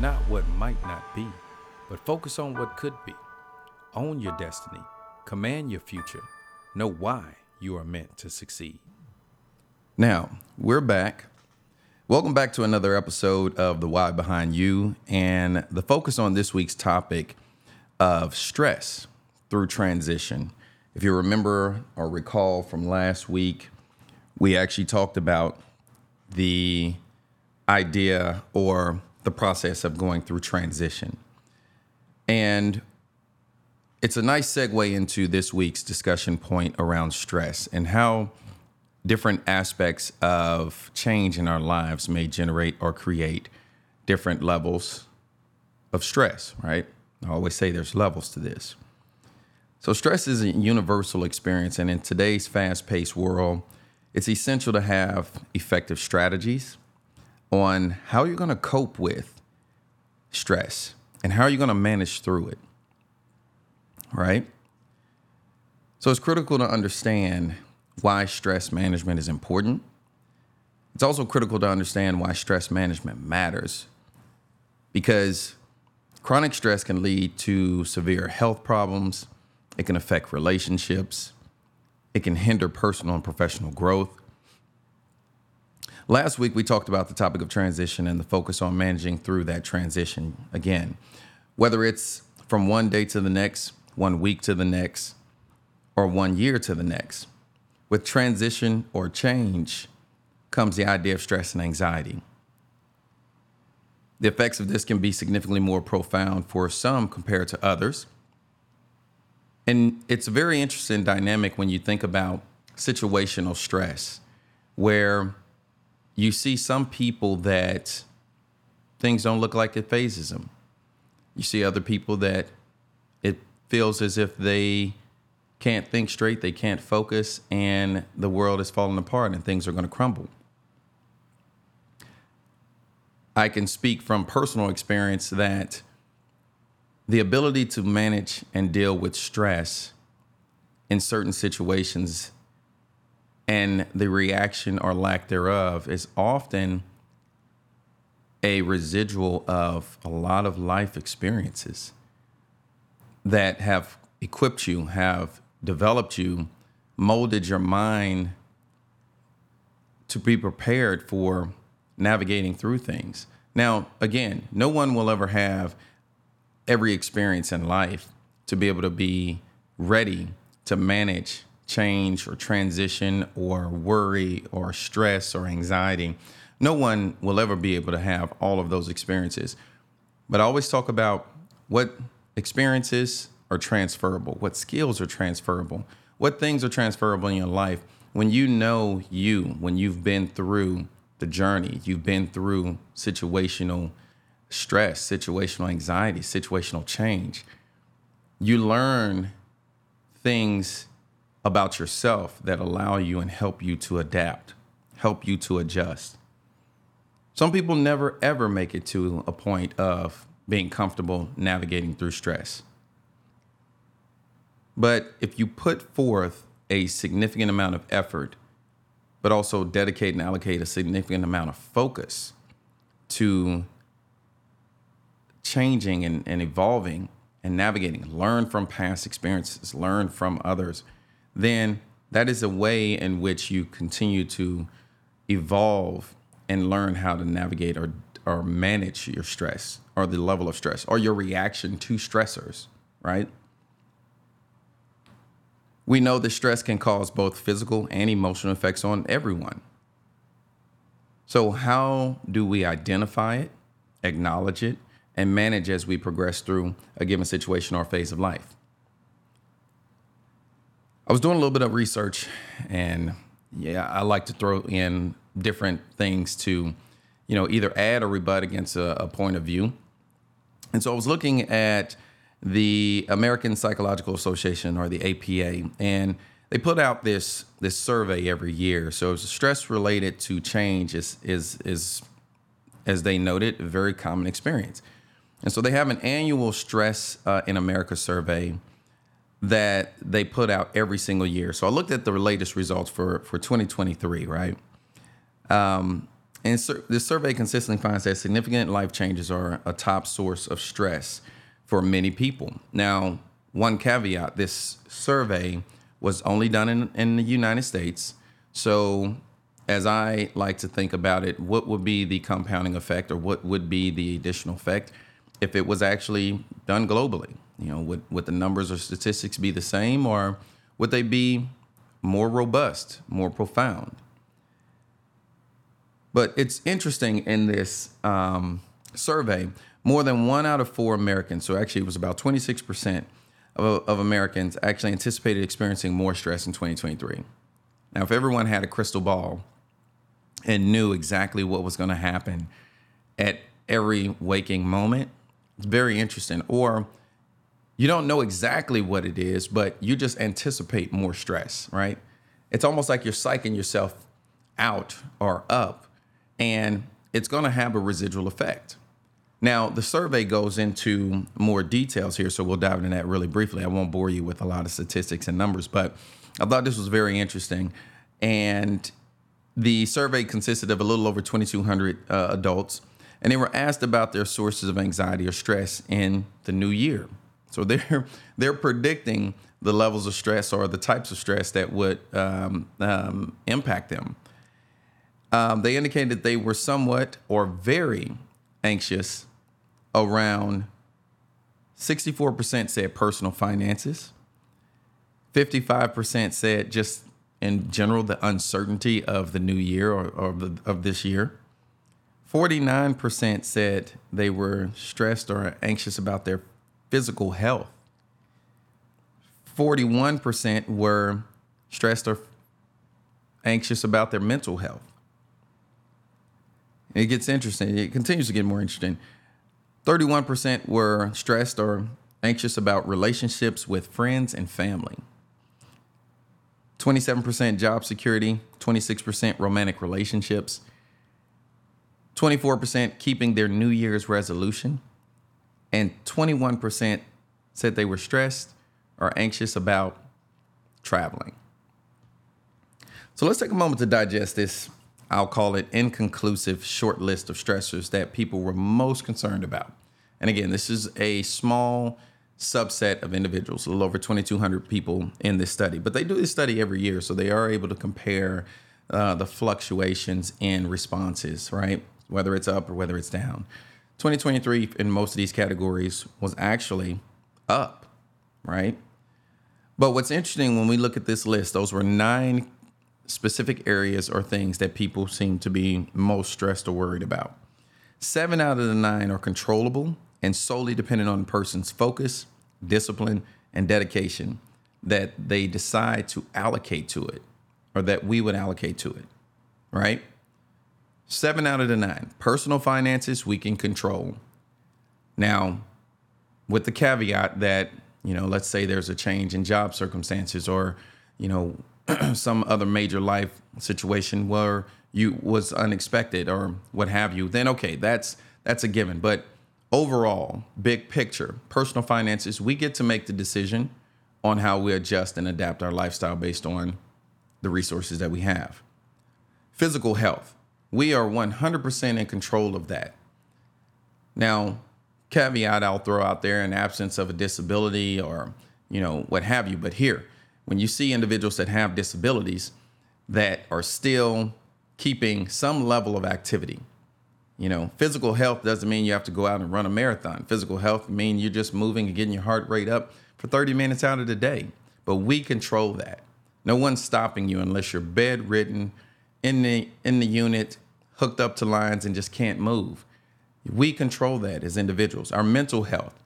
Not what might not be, but focus on what could be. Own your destiny, command your future, know why you are meant to succeed. Now, we're back. Welcome back to another episode of The Why Behind You and the focus on this week's topic of stress through transition. If you remember or recall from last week, we actually talked about the idea or the process of going through transition. And it's a nice segue into this week's discussion point around stress and how different aspects of change in our lives may generate or create different levels of stress, right? I always say there's levels to this. So, stress is a universal experience, and in today's fast paced world, it's essential to have effective strategies on how you're going to cope with stress and how are you're going to manage through it. Right? So, it's critical to understand why stress management is important. It's also critical to understand why stress management matters because chronic stress can lead to severe health problems, it can affect relationships, it can hinder personal and professional growth. Last week, we talked about the topic of transition and the focus on managing through that transition again, whether it's from one day to the next, one week to the next, or one year to the next. With transition or change comes the idea of stress and anxiety. The effects of this can be significantly more profound for some compared to others. And it's a very interesting dynamic when you think about situational stress, where you see some people that things don't look like it phases them. You see other people that it feels as if they can't think straight, they can't focus, and the world is falling apart and things are going to crumble. I can speak from personal experience that the ability to manage and deal with stress in certain situations and the reaction or lack thereof is often a residual of a lot of life experiences that have equipped you, have developed you, molded your mind to be prepared for navigating through things. Now, again, no one will ever have every experience in life to be able to be ready to manage change or transition or worry or stress or anxiety. No one will ever be able to have all of those experiences. But I always talk about what experiences are transferable, what skills are transferable, what things are transferable in your life when you know you, when you've been through the journey, you've been through situational stress, situational anxiety, situational change. You learn things about yourself that allow you and help you to adapt, help you to adjust. Some people never ever make it to a point of being comfortable navigating through stress. But if you put forth a significant amount of effort, but also dedicate and allocate a significant amount of focus to changing and, and evolving and navigating, learn from past experiences, learn from others, then that is a way in which you continue to evolve and learn how to navigate or, or manage your stress or the level of stress or your reaction to stressors, right? We know that stress can cause both physical and emotional effects on everyone. So, how do we identify it, acknowledge it, and manage as we progress through a given situation or phase of life? I was doing a little bit of research, and yeah, I like to throw in different things to, you know, either add or rebut against a, a point of view. And so I was looking at the American Psychological Association or the APA, and they put out this this survey every year. So stress related to change is is is as they noted a very common experience. And so they have an annual stress uh, in America survey that they put out every single year. So I looked at the latest results for for 2023, right? Um, and sur- this survey consistently finds that significant life changes are a top source of stress for many people. Now, one caveat this survey was only done in, in the United States. So, as I like to think about it, what would be the compounding effect or what would be the additional effect if it was actually done globally? You know, would, would the numbers or statistics be the same or would they be more robust, more profound? But it's interesting in this um, survey, more than one out of four Americans, so actually it was about 26% of, of Americans actually anticipated experiencing more stress in 2023. Now, if everyone had a crystal ball and knew exactly what was going to happen at every waking moment, it's very interesting. Or you don't know exactly what it is, but you just anticipate more stress, right? It's almost like you're psyching yourself out or up, and it's going to have a residual effect. Now, the survey goes into more details here, so we'll dive into that really briefly. I won't bore you with a lot of statistics and numbers, but I thought this was very interesting. And the survey consisted of a little over 2,200 uh, adults, and they were asked about their sources of anxiety or stress in the new year. So they're they're predicting the levels of stress or the types of stress that would um, um, impact them. Um, they indicated they were somewhat or very anxious around 64% said personal finances. 55% said just in general the uncertainty of the new year or, or the, of this year. 49% said they were stressed or anxious about their physical health. 41% were stressed or anxious about their mental health. It gets interesting. It continues to get more interesting. 31% were stressed or anxious about relationships with friends and family. 27% job security, 26% romantic relationships, 24% keeping their New Year's resolution, and 21% said they were stressed or anxious about traveling. So let's take a moment to digest this. I'll call it inconclusive short list of stressors that people were most concerned about. And again, this is a small subset of individuals, a little over 2,200 people in this study. But they do this study every year, so they are able to compare uh, the fluctuations in responses, right? Whether it's up or whether it's down. 2023 in most of these categories was actually up, right? But what's interesting when we look at this list, those were nine specific areas or things that people seem to be most stressed or worried about. Seven out of the nine are controllable and solely dependent on the person's focus, discipline, and dedication that they decide to allocate to it or that we would allocate to it, right? Seven out of the nine. Personal finances we can control. Now, with the caveat that, you know, let's say there's a change in job circumstances or, you know, some other major life situation where you was unexpected or what have you, then okay, that's that's a given. But overall, big picture, personal finances, we get to make the decision on how we adjust and adapt our lifestyle based on the resources that we have. Physical health, we are 100% in control of that. Now, caveat I'll throw out there in absence of a disability or, you know, what have you, but here, when you see individuals that have disabilities that are still keeping some level of activity, you know, physical health doesn't mean you have to go out and run a marathon. Physical health means you're just moving and getting your heart rate up for 30 minutes out of the day. But we control that. No one's stopping you unless you're bedridden in the in the unit, hooked up to lines and just can't move. We control that as individuals. Our mental health.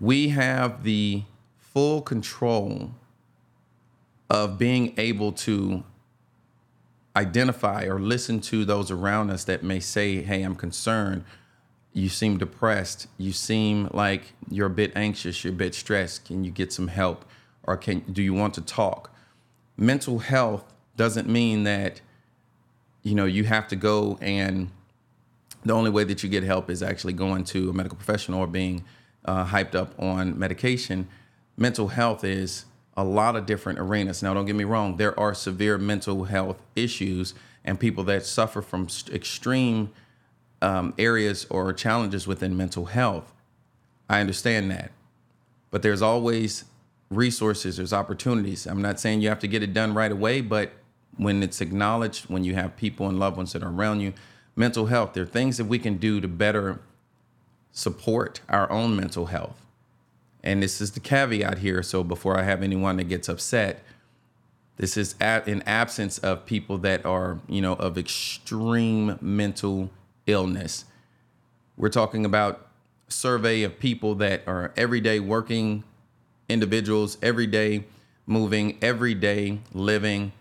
We have the full control of being able to identify or listen to those around us that may say, Hey, I'm concerned. You seem depressed. You seem like you're a bit anxious. You're a bit stressed. Can you get some help? Or can do you want to talk? Mental health doesn't mean that you know you have to go and the only way that you get help is actually going to a medical professional or being uh, hyped up on medication. Mental health is a lot of different arenas. Now, don't get me wrong, there are severe mental health issues and people that suffer from extreme um, areas or challenges within mental health. I understand that. But there's always resources, there's opportunities. I'm not saying you have to get it done right away, but when it's acknowledged, when you have people and loved ones that are around you, mental health, there are things that we can do to better support our own mental health. And this is the caveat here. So before I have anyone that gets upset, this is at, in absence of people that are, you know, of extreme mental illness. We're talking about survey of people that are everyday working individuals, everyday moving, everyday living,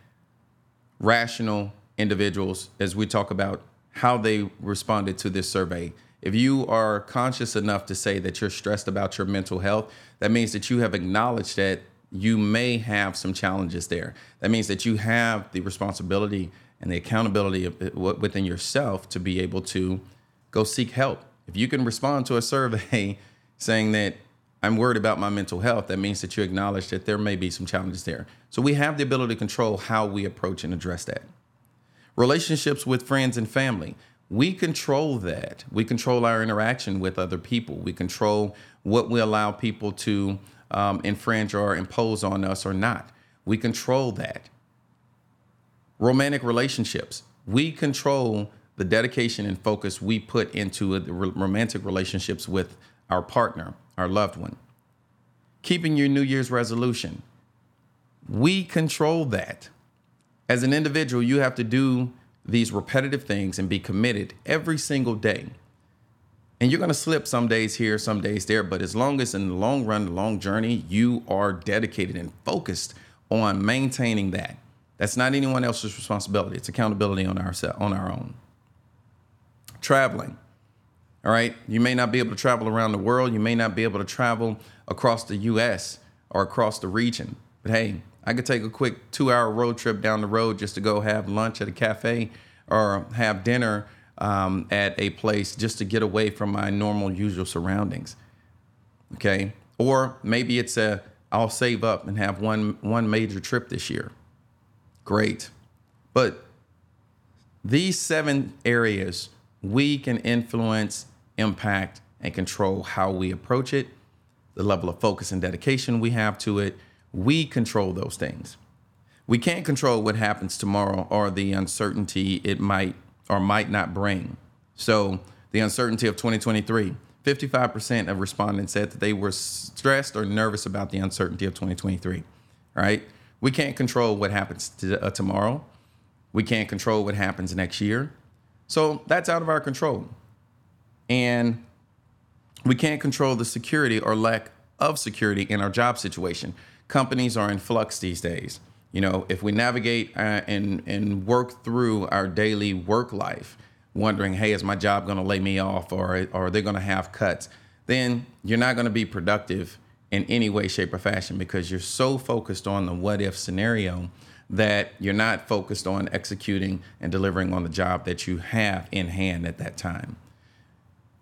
rational individuals as we talk about how they responded to this survey. If you are conscious enough to say that you're stressed about your mental health, that means that you have acknowledged that you may have some challenges there. That means that you have the responsibility and the accountability of, uh, within yourself to be able to go seek help. If you can respond to a survey saying that I'm worried about my mental health, that means that you acknowledge that there may be some challenges there. So we have the ability to control how we approach and address that. Relationships with friends and family. We control that. We control our interaction with other people. We control what we allow people to um, infringe or impose on us or not. We control that. Romantic relationships. We control the dedication and focus we put into the romantic relationships with our partner, our loved one. Keeping your New Year's resolution. We control that. As an individual, you have to do these repetitive things and be committed every single day. And you're going to slip some days here, some days there, but as long as in the long run, the long journey, you are dedicated and focused on maintaining that. That's not anyone else's responsibility. It's accountability on our on our own. Traveling. All right, you may not be able to travel around the world. You may not be able to travel across the U.S. or across the region. But hey, I could take a quick two-hour road trip down the road just to go have lunch at a cafe or have dinner um, at a place just to get away from my normal, usual surroundings. Okay. Or maybe it's a, I'll save up and have one, one major trip this year. Great. But these seven areas, we can influence, impact, and control how we approach it, the level of focus and dedication we have to it. We control those things. We can't control what happens tomorrow or the uncertainty it might or might not bring. So, the uncertainty of 2023 55% of respondents said that they were stressed or nervous about the uncertainty of 2023, right? We can't control what happens to, uh, tomorrow. We can't control what happens next year. So that's out of our control. And we can't control the security or lack of security in our job situation. Companies are in flux these days you know, if we navigate uh, and and work through our daily work life, wondering, hey, is my job going to lay me off, or or are they going to have cuts? Then you're not going to be productive in any way, shape, or fashion because you're so focused on the what if scenario that you're not focused on executing and delivering on the job that you have in hand at that time.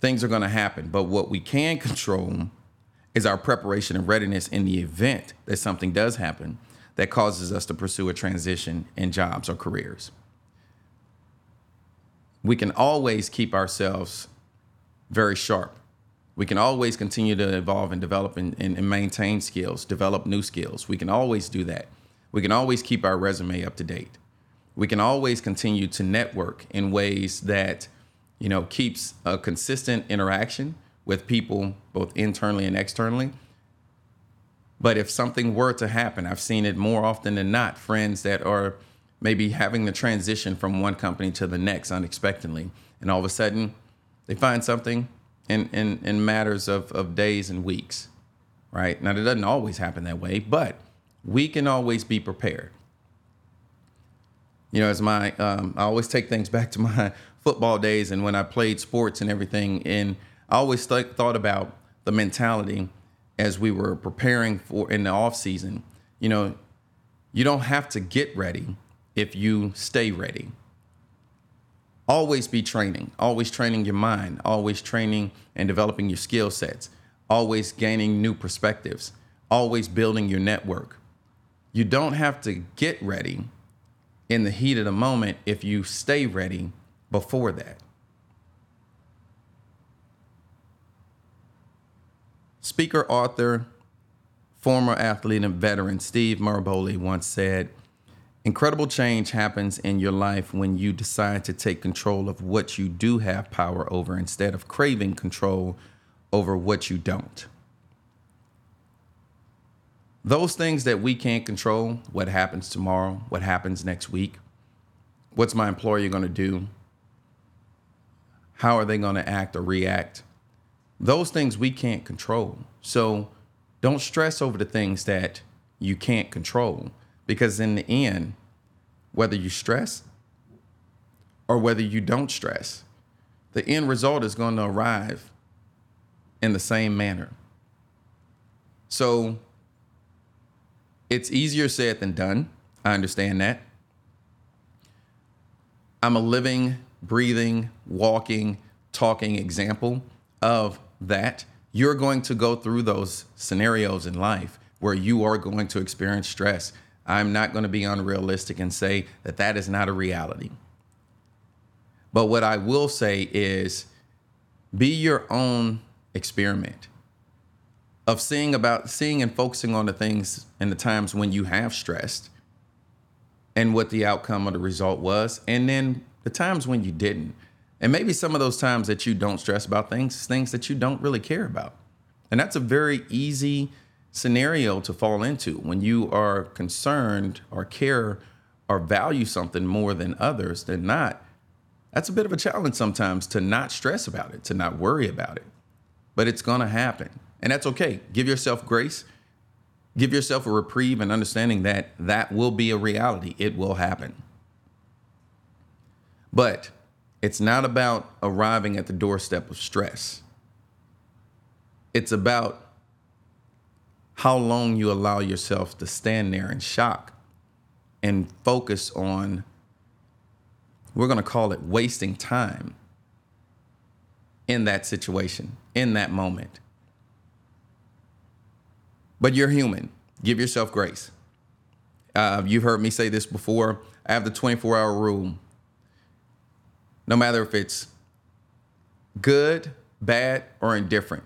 Things are going to happen, but what we can control is our preparation and readiness in the event that something does happen that causes us to pursue a transition in jobs or careers. We can always keep ourselves very sharp. We can always continue to evolve and develop and, and, and, maintain skills, develop new skills. We can always do that. We can always keep our resume up to date. We can always continue to network in ways that, you know, keeps a consistent interaction with people both internally and externally but if something were to happen, I've seen it more often than not, friends that are maybe having the transition from one company to the next unexpectedly. And all of a sudden, they find something in, in, in matters of, of days and weeks, right? Now, it doesn't always happen that way, but we can always be prepared. You know, as my, um, I always take things back to my football days and when I played sports and everything. And I always th- thought about the mentality as we were preparing for in the off season, you know, you don't have to get ready if you stay ready. Always be training, always training your mind, always training and developing your skill sets, always gaining new perspectives, always building your network, You don't have to get ready in the heat of the moment if you stay ready before that. Speaker, author, former athlete, and veteran Steve Maraboli once said, Incredible change happens in your life when you decide to take control of what you do have power over instead of craving control over what you don't. Those things that we can't control, what happens tomorrow, what happens next week, what's my employer going to do, how are they going to act or react, those things we can't control. So don't stress over the things that you can't control because in the end, whether you stress or whether you don't stress, the end result is going to arrive in the same manner. So it's easier said than done. I understand that. I'm a living, breathing, walking, talking example of that. You're going to go through those scenarios in life where you are going to experience stress. I'm not going to be unrealistic and say that that is not a reality. But what I will say is be your own experiment of seeing about seeing and focusing on the things and the times when you have stressed and what the outcome of the result was and then the times when you didn't and maybe some of those times that you don't stress about things things that you don't really care about and that's a very easy scenario to fall into when you are concerned or care or value something more than others than not. That's a bit of a challenge sometimes to not stress about it, to not worry about it. But it's to happen. And that's okay. Give yourself grace. Give yourself a reprieve and understanding that that will be a reality. It will happen. But it's not about arriving at the doorstep of stress. It's about how long you allow yourself to stand there in shock and focus on, we're going to call it wasting time in that situation, in that moment. But you're human. Give yourself grace. Uh, you've heard me say this before. I have the 24 hour rule. No matter if it's good, bad, or indifferent,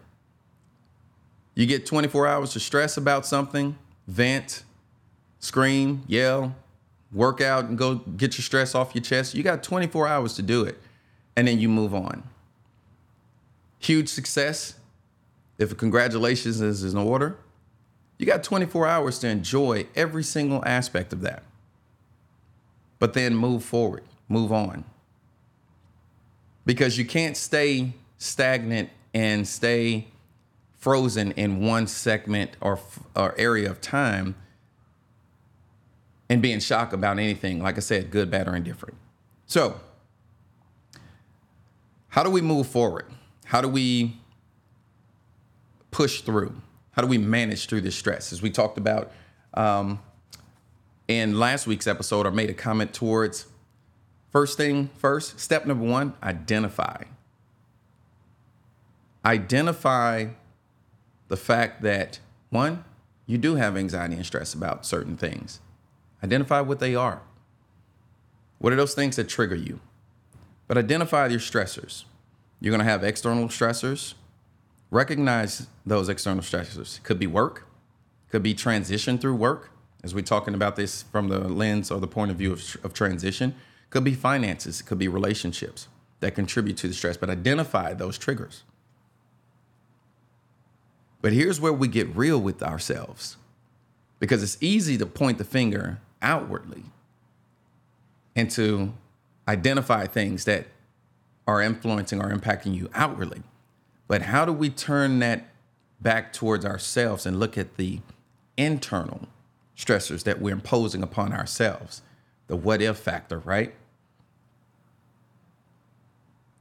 you get 24 hours to stress about something, vent, scream, yell, work out, and go get your stress off your chest. You got 24 hours to do it, and then you move on. Huge success. If congratulations is in order, you got 24 hours to enjoy every single aspect of that. But then move forward, move on. Because you can't stay stagnant and stay frozen in one segment or, or area of time and being shocked about anything, like I said, good, bad, or indifferent. So, how do we move forward? How do we push through? How do we manage through this stress? As we talked about um, in last week's episode, I made a comment towards first thing first, step number one identify. Identify the fact that one, you do have anxiety and stress about certain things. Identify what they are. What are those things that trigger you? But identify your stressors. You're going to have external stressors. Recognize those external stressors. Could be work, could be transition through work, as we're talking about this from the lens or the point of view of, of transition. Could be finances, could be relationships that contribute to the stress, but identify those triggers. But here's where we get real with ourselves because it's easy to point the finger outwardly and to identify things that are influencing or impacting you outwardly. But how do we turn that back towards ourselves and look at the internal stressors that we're imposing upon ourselves? The what if factor, right?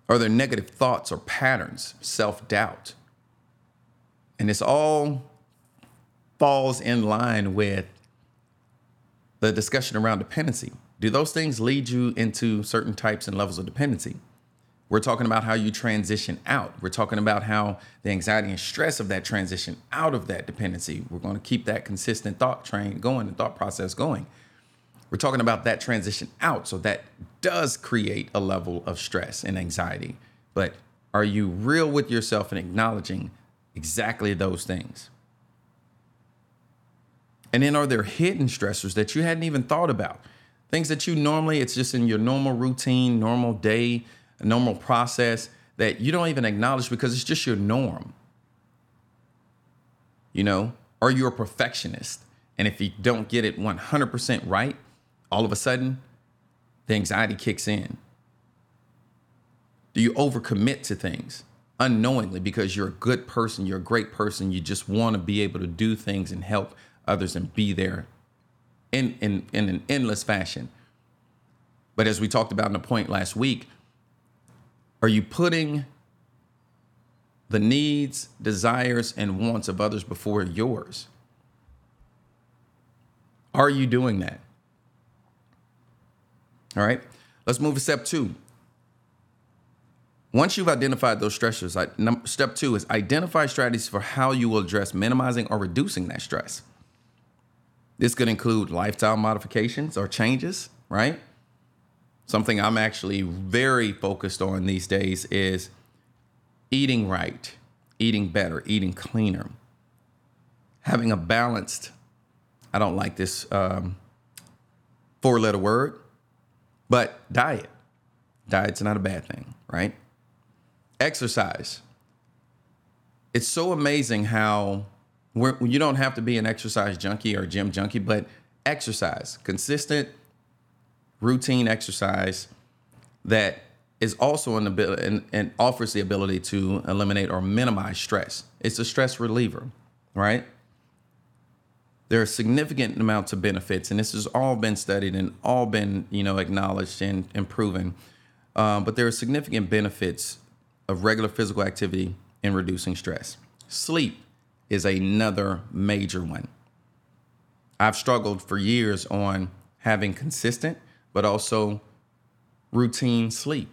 Are there negative thoughts or patterns, self doubt? And this all falls in line with the discussion around dependency. Do those things lead you into certain types and levels of dependency We're talking about how you transition out. We're talking about how the anxiety and stress of that transition out of that dependency. We're going to keep that consistent thought train going, the thought process going. We're talking about that transition out. So that does create a level of stress and anxiety. But are you real with yourself and acknowledging exactly those things? And then are there hidden stressors that you hadn't even thought about? Things that you normally, it's just in your normal routine, normal day, normal process that you don't even acknowledge because it's just your norm. You know, are you a perfectionist? And if you don't get it 100% right, all of a sudden, the anxiety kicks in. Do you overcommit to things unknowingly because you're a good person, you're a great person, you just want to be able to do things and help others and be there in, in, in an endless fashion. But as we talked about in the point last week, are you putting the needs, desires, and wants of others before yours? Are you doing that? All right, let's move to step two. Once you've identified those stressors, step two is identify strategies for how you will address minimizing or reducing that stress. This could include lifestyle modifications or changes, right? Something I'm actually very focused on these days is eating right, eating better, eating cleaner, having a balanced, I don't like this um, four letter word, but diet. Diet's not a bad thing, right? Exercise. It's so amazing how you don't have to be an exercise junkie or gym junkie, but exercise, consistent, routine exercise that is also an ability and, and offers the ability to eliminate or minimize stress. It's a stress reliever, right? There are significant amounts of benefits, and this has all been studied and all been, you know, acknowledged and, and proven. Um, but there are significant benefits of regular physical activity in reducing stress. Sleep is another major one. I've struggled for years on having consistent, but also routine sleep.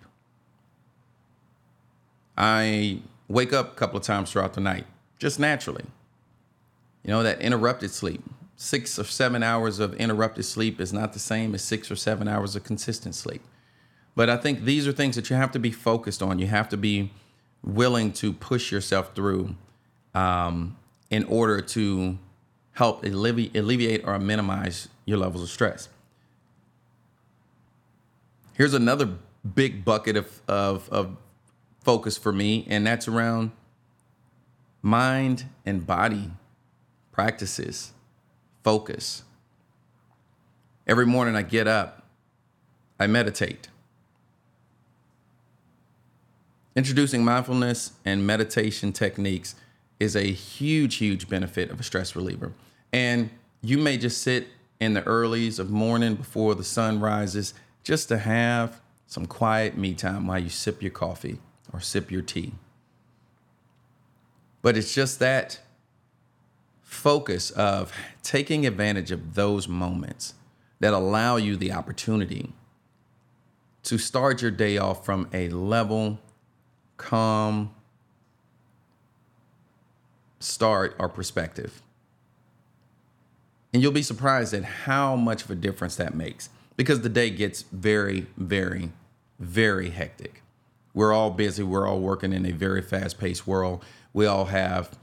I wake up a couple of times throughout the night, just naturally. You know, that interrupted sleep. Six or seven hours of interrupted sleep is not the same as six or seven hours of consistent sleep. But I think these are things that you have to be focused on. You have to be willing to push yourself through um, in order to help alleviate, alleviate or minimize your levels of stress. Here's another big bucket of, of, of focus for me, and that's around mind and body practices, focus. Every morning I get up, I meditate. Introducing mindfulness and meditation techniques is a huge, huge benefit of a stress reliever. And you may just sit in the earlies of morning before the sun rises just to have some quiet me time while you sip your coffee or sip your tea. But it's just that focus of taking advantage of those moments that allow you the opportunity to start your day off from a level, calm, start or perspective. And you'll be surprised at how much of a difference that makes because the day gets very, very, very hectic. We're all busy. We're all working in a very fast paced world. We all have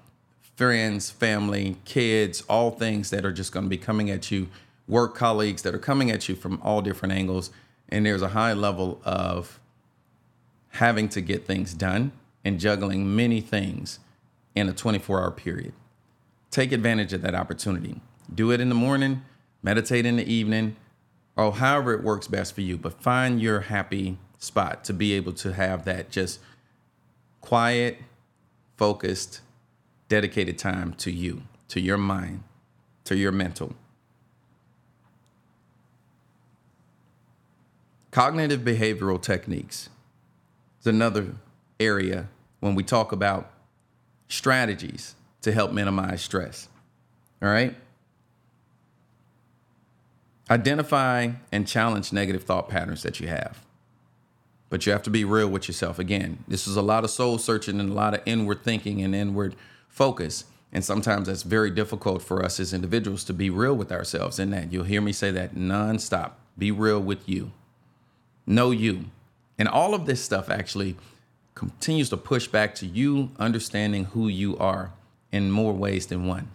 friends, family, kids, all things that are just going to be coming at you, work colleagues that are coming at you from all different angles. And there's a high level of having to get things done and juggling many things in a 24 hour period. Take advantage of that opportunity. Do it in the morning, meditate in the evening, or however it works best for you, but find your happy spot to be able to have that just quiet, focused, dedicated time to you, to your mind, to your mental. Cognitive behavioral techniques is another area when we talk about strategies to help minimize stress. All right? Identify and challenge negative thought patterns that you have. but you have to be real with yourself. Again, this is a lot of soul searching and a lot of inward thinking and inward focus. And sometimes that's very difficult for us as individuals to be real with ourselves. In that, you'll hear me say that nonstop. Be real with you. Know you. And all of this stuff actually continues to push back to you understanding who you are in more ways than one.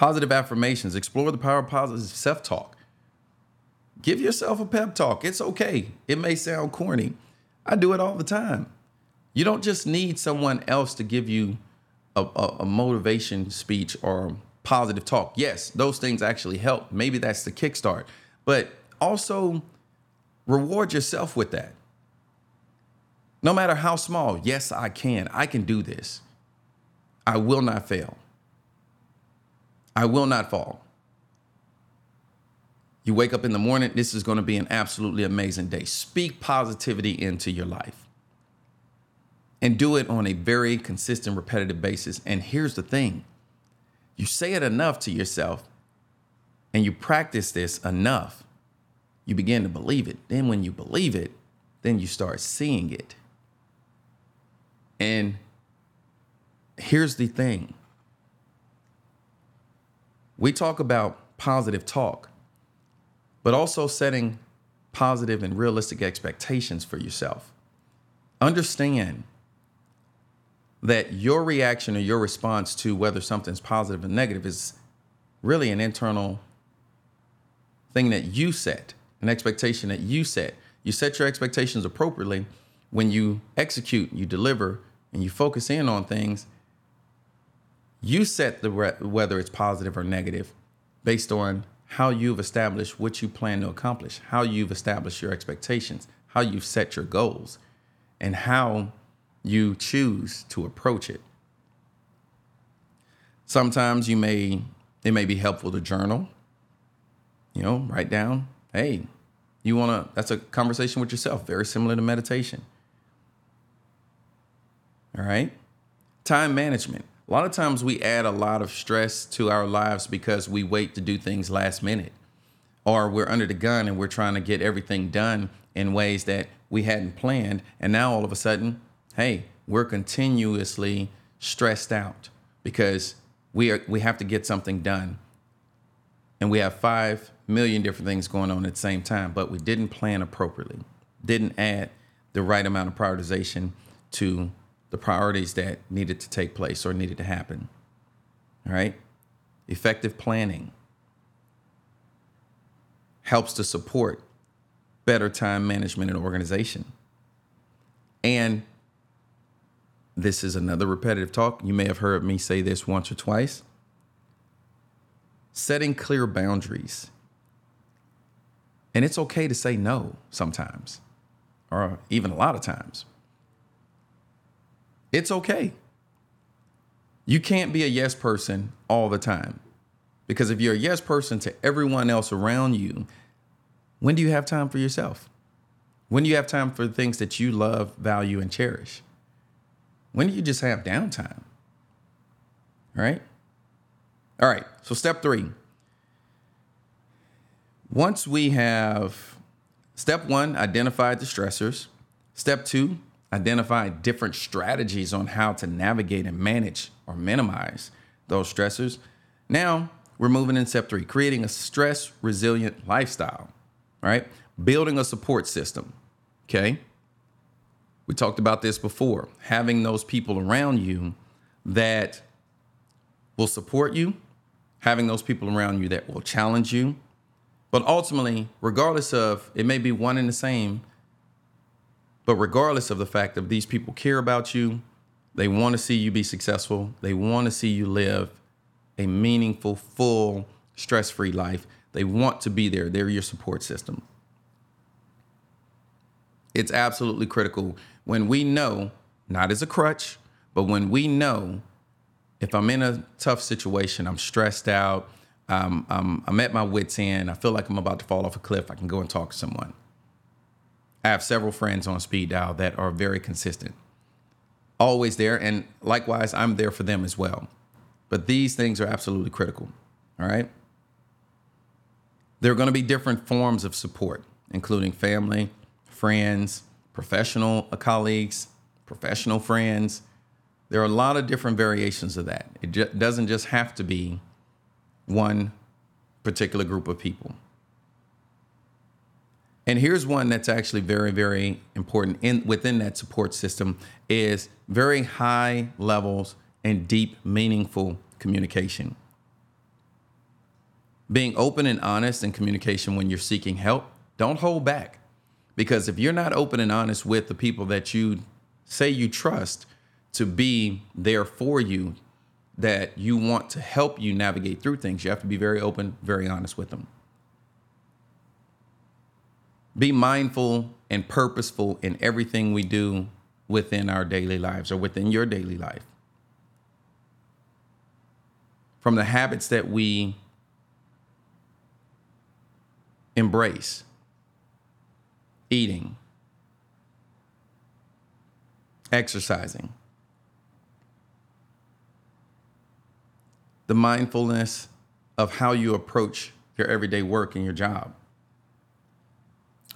Positive affirmations, explore the power of positive self talk. Give yourself a pep talk. It's okay. It may sound corny. I do it all the time. You don't just need someone else to give you a, a, a, motivation speech or positive talk. Yes, those things actually help. Maybe that's the kickstart, but also reward yourself with that. No matter how small, yes, I can. I can do this. I will not fail. I will not fall. You wake up in the morning, this is going to be an absolutely amazing day. Speak positivity into your life and do it on a very consistent, repetitive basis. And here's the thing you say it enough to yourself and you practice this enough, you begin to believe it. Then, when you believe it, then you start seeing it. And here's the thing we talk about positive talk, but also setting positive and realistic expectations for yourself. Understand that your reaction or your response to whether something's positive or negative is really an internal thing that you set, an expectation that you set. You set your expectations appropriately when you execute, you deliver, and you focus in on things. You set the re- whether it's positive or negative based on how you've established what you plan to accomplish, how you've established your expectations, how you've set your goals, and how you choose to approach it. Sometimes you may it may be helpful to journal. You know, write down, hey, you want to that's a conversation with yourself, very similar to meditation. All right? Time management. A lot of times we add a lot of stress to our lives because we wait to do things last minute. Or we're under the gun and we're trying to get everything done in ways that we hadn't planned. And now all of a sudden, hey, we're continuously stressed out because we are we have to get something done. And we have 5 million different things going on at the same time, but we didn't plan appropriately. Didn't add the right amount of prioritization to the priorities that needed to take place or needed to happen. All right? Effective planning helps to support better time management and organization. And this is another repetitive talk. You may have heard me say this once or twice. Setting clear boundaries. And it's okay to say no sometimes, or even a lot of times. It's okay. You can't be a yes person all the time. Because if you're a yes person to everyone else around you, when do you have time for yourself? When do you have time for things that you love, value, and cherish? When do you just have downtime? All right. All right. So, step three. Once we have step one, identified the stressors. Step two, identify different strategies on how to navigate and manage or minimize those stressors. Now we're moving in step three, creating a stress resilient lifestyle, right? Building a support system. Okay. We talked about this before. Having those people around you that will support you, having those people around you that will challenge you. But ultimately, regardless of it may be one and the same, but regardless of the fact that these people care about you, they want to see you be successful, they want to see you live a meaningful, full, stress free life. They want to be there. They're your support system. It's absolutely critical when we know, not as a crutch, but when we know if I'm in a tough situation, I'm stressed out, um, I'm, I'm at my wits' end, I feel like I'm about to fall off a cliff, I can go and talk to someone. I have several friends on speed dial that are very consistent, always there. And likewise, I'm there for them as well. But these things are absolutely critical. All right. There are going to be different forms of support, including family, friends, professional uh, colleagues, professional friends. There are a lot of different variations of that. It ju- doesn't just have to be one particular group of people. And here's one that's actually very, very important in within that support system is very high levels and deep, meaningful communication. Being open and honest in communication when you're seeking help, don't hold back. Because if you're not open and honest with the people that you say you trust to be there for you, that you want to help you navigate through things, you have to be very open, very honest with them. Be mindful and purposeful in everything we do within our daily lives or within your daily life. From the habits that we embrace, eating, exercising, the mindfulness of how you approach your everyday work and your job.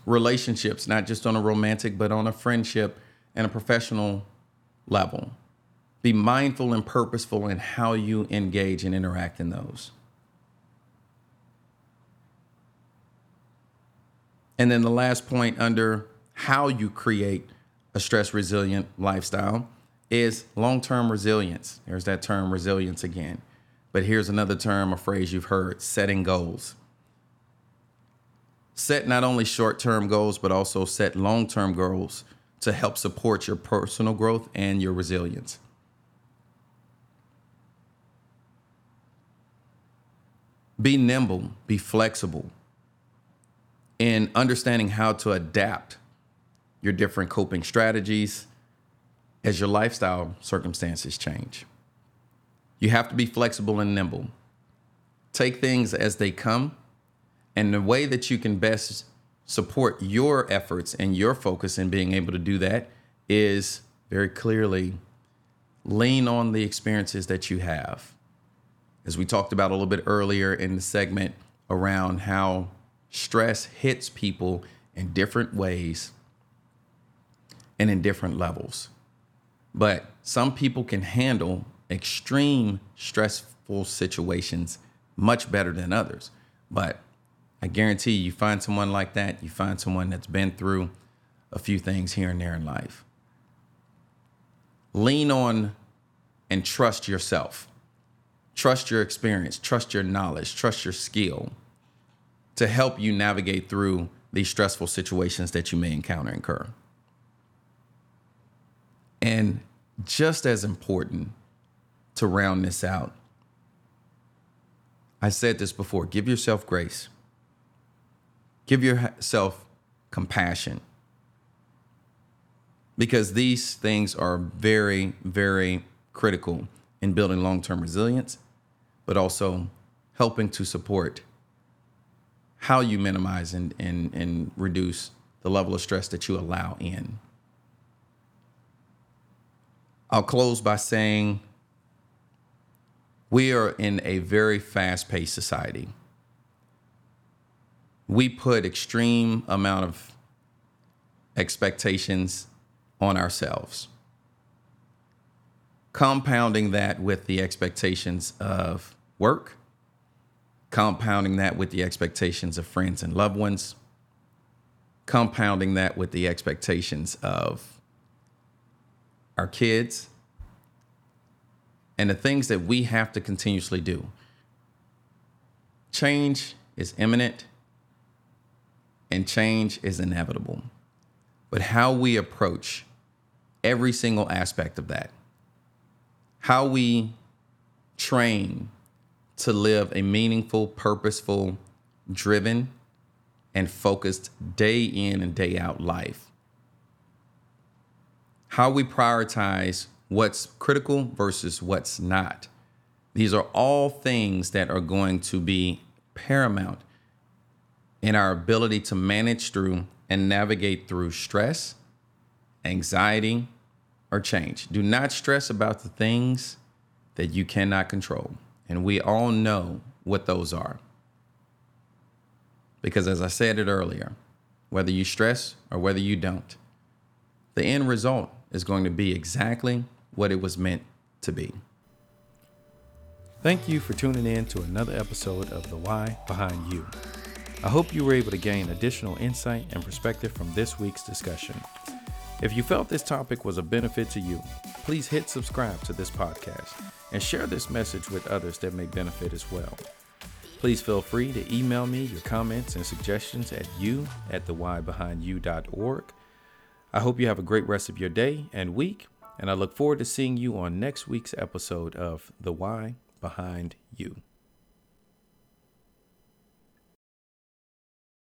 Relationships, not just on a romantic, but on a friendship and a professional level. Be mindful and purposeful in how you engage and interact in those. And then the last point under how you create a stress resilient lifestyle is long term resilience. There's that term resilience again. But here's another term, a phrase you've heard setting goals. Set not only short term goals, but also set long term goals to help support your personal growth and your resilience. Be nimble, be flexible in understanding how to adapt your different coping strategies as your lifestyle circumstances change. You have to be flexible and nimble. Take things as they come, and the way that you can best support your efforts and your focus in being able to do that is very clearly lean on the experiences that you have. As we talked about a little bit earlier in the segment around how stress hits people in different ways and in different levels. But some people can handle extreme stressful situations much better than others. But I guarantee you, you find someone like that, you find someone that's been through a few things here and there in life. Lean on and trust yourself. Trust your experience, trust your knowledge, trust your skill to help you navigate through these stressful situations that you may encounter and incur. And just as important, to round this out. I said this before give yourself grace, give yourself compassion. Because these things are very, very critical in building long term resilience, but also helping to support how you minimize and, and, and reduce the level of stress that you allow in. I'll close by saying we are in a very fast paced society. We put extreme amount of expectations on ourselves. Compounding that with the expectations of work, compounding that with the expectations of friends and loved ones, compounding that with the expectations of our kids, and the things that we have to continuously do. Change is imminent and change is inevitable. But how we approach every single aspect of that, how we train to live a meaningful, purposeful, driven, and focused day in and day out life. How we prioritize what's critical versus what's not. These are all things that are going to be paramount in our ability to manage through and navigate through stress, anxiety, or change. Do not stress about the things that you cannot control. And we all know what those are. Because as I said it earlier, whether you stress or whether you don't. The end result is going to be exactly what it was meant to be. Thank you for tuning in to another episode of The Why Behind YU. I hope you were able to gain additional insight and perspective from this week's discussion. If you felt this topic was a benefit to you, please hit subscribe to this podcast and share this message with others that may benefit as well. Please feel free to email me your comments and suggestions at you at thewhybehindyu.org. I hope you have a great rest of your day and week, and I look forward to seeing you on next week's episode of The Why Behind YU.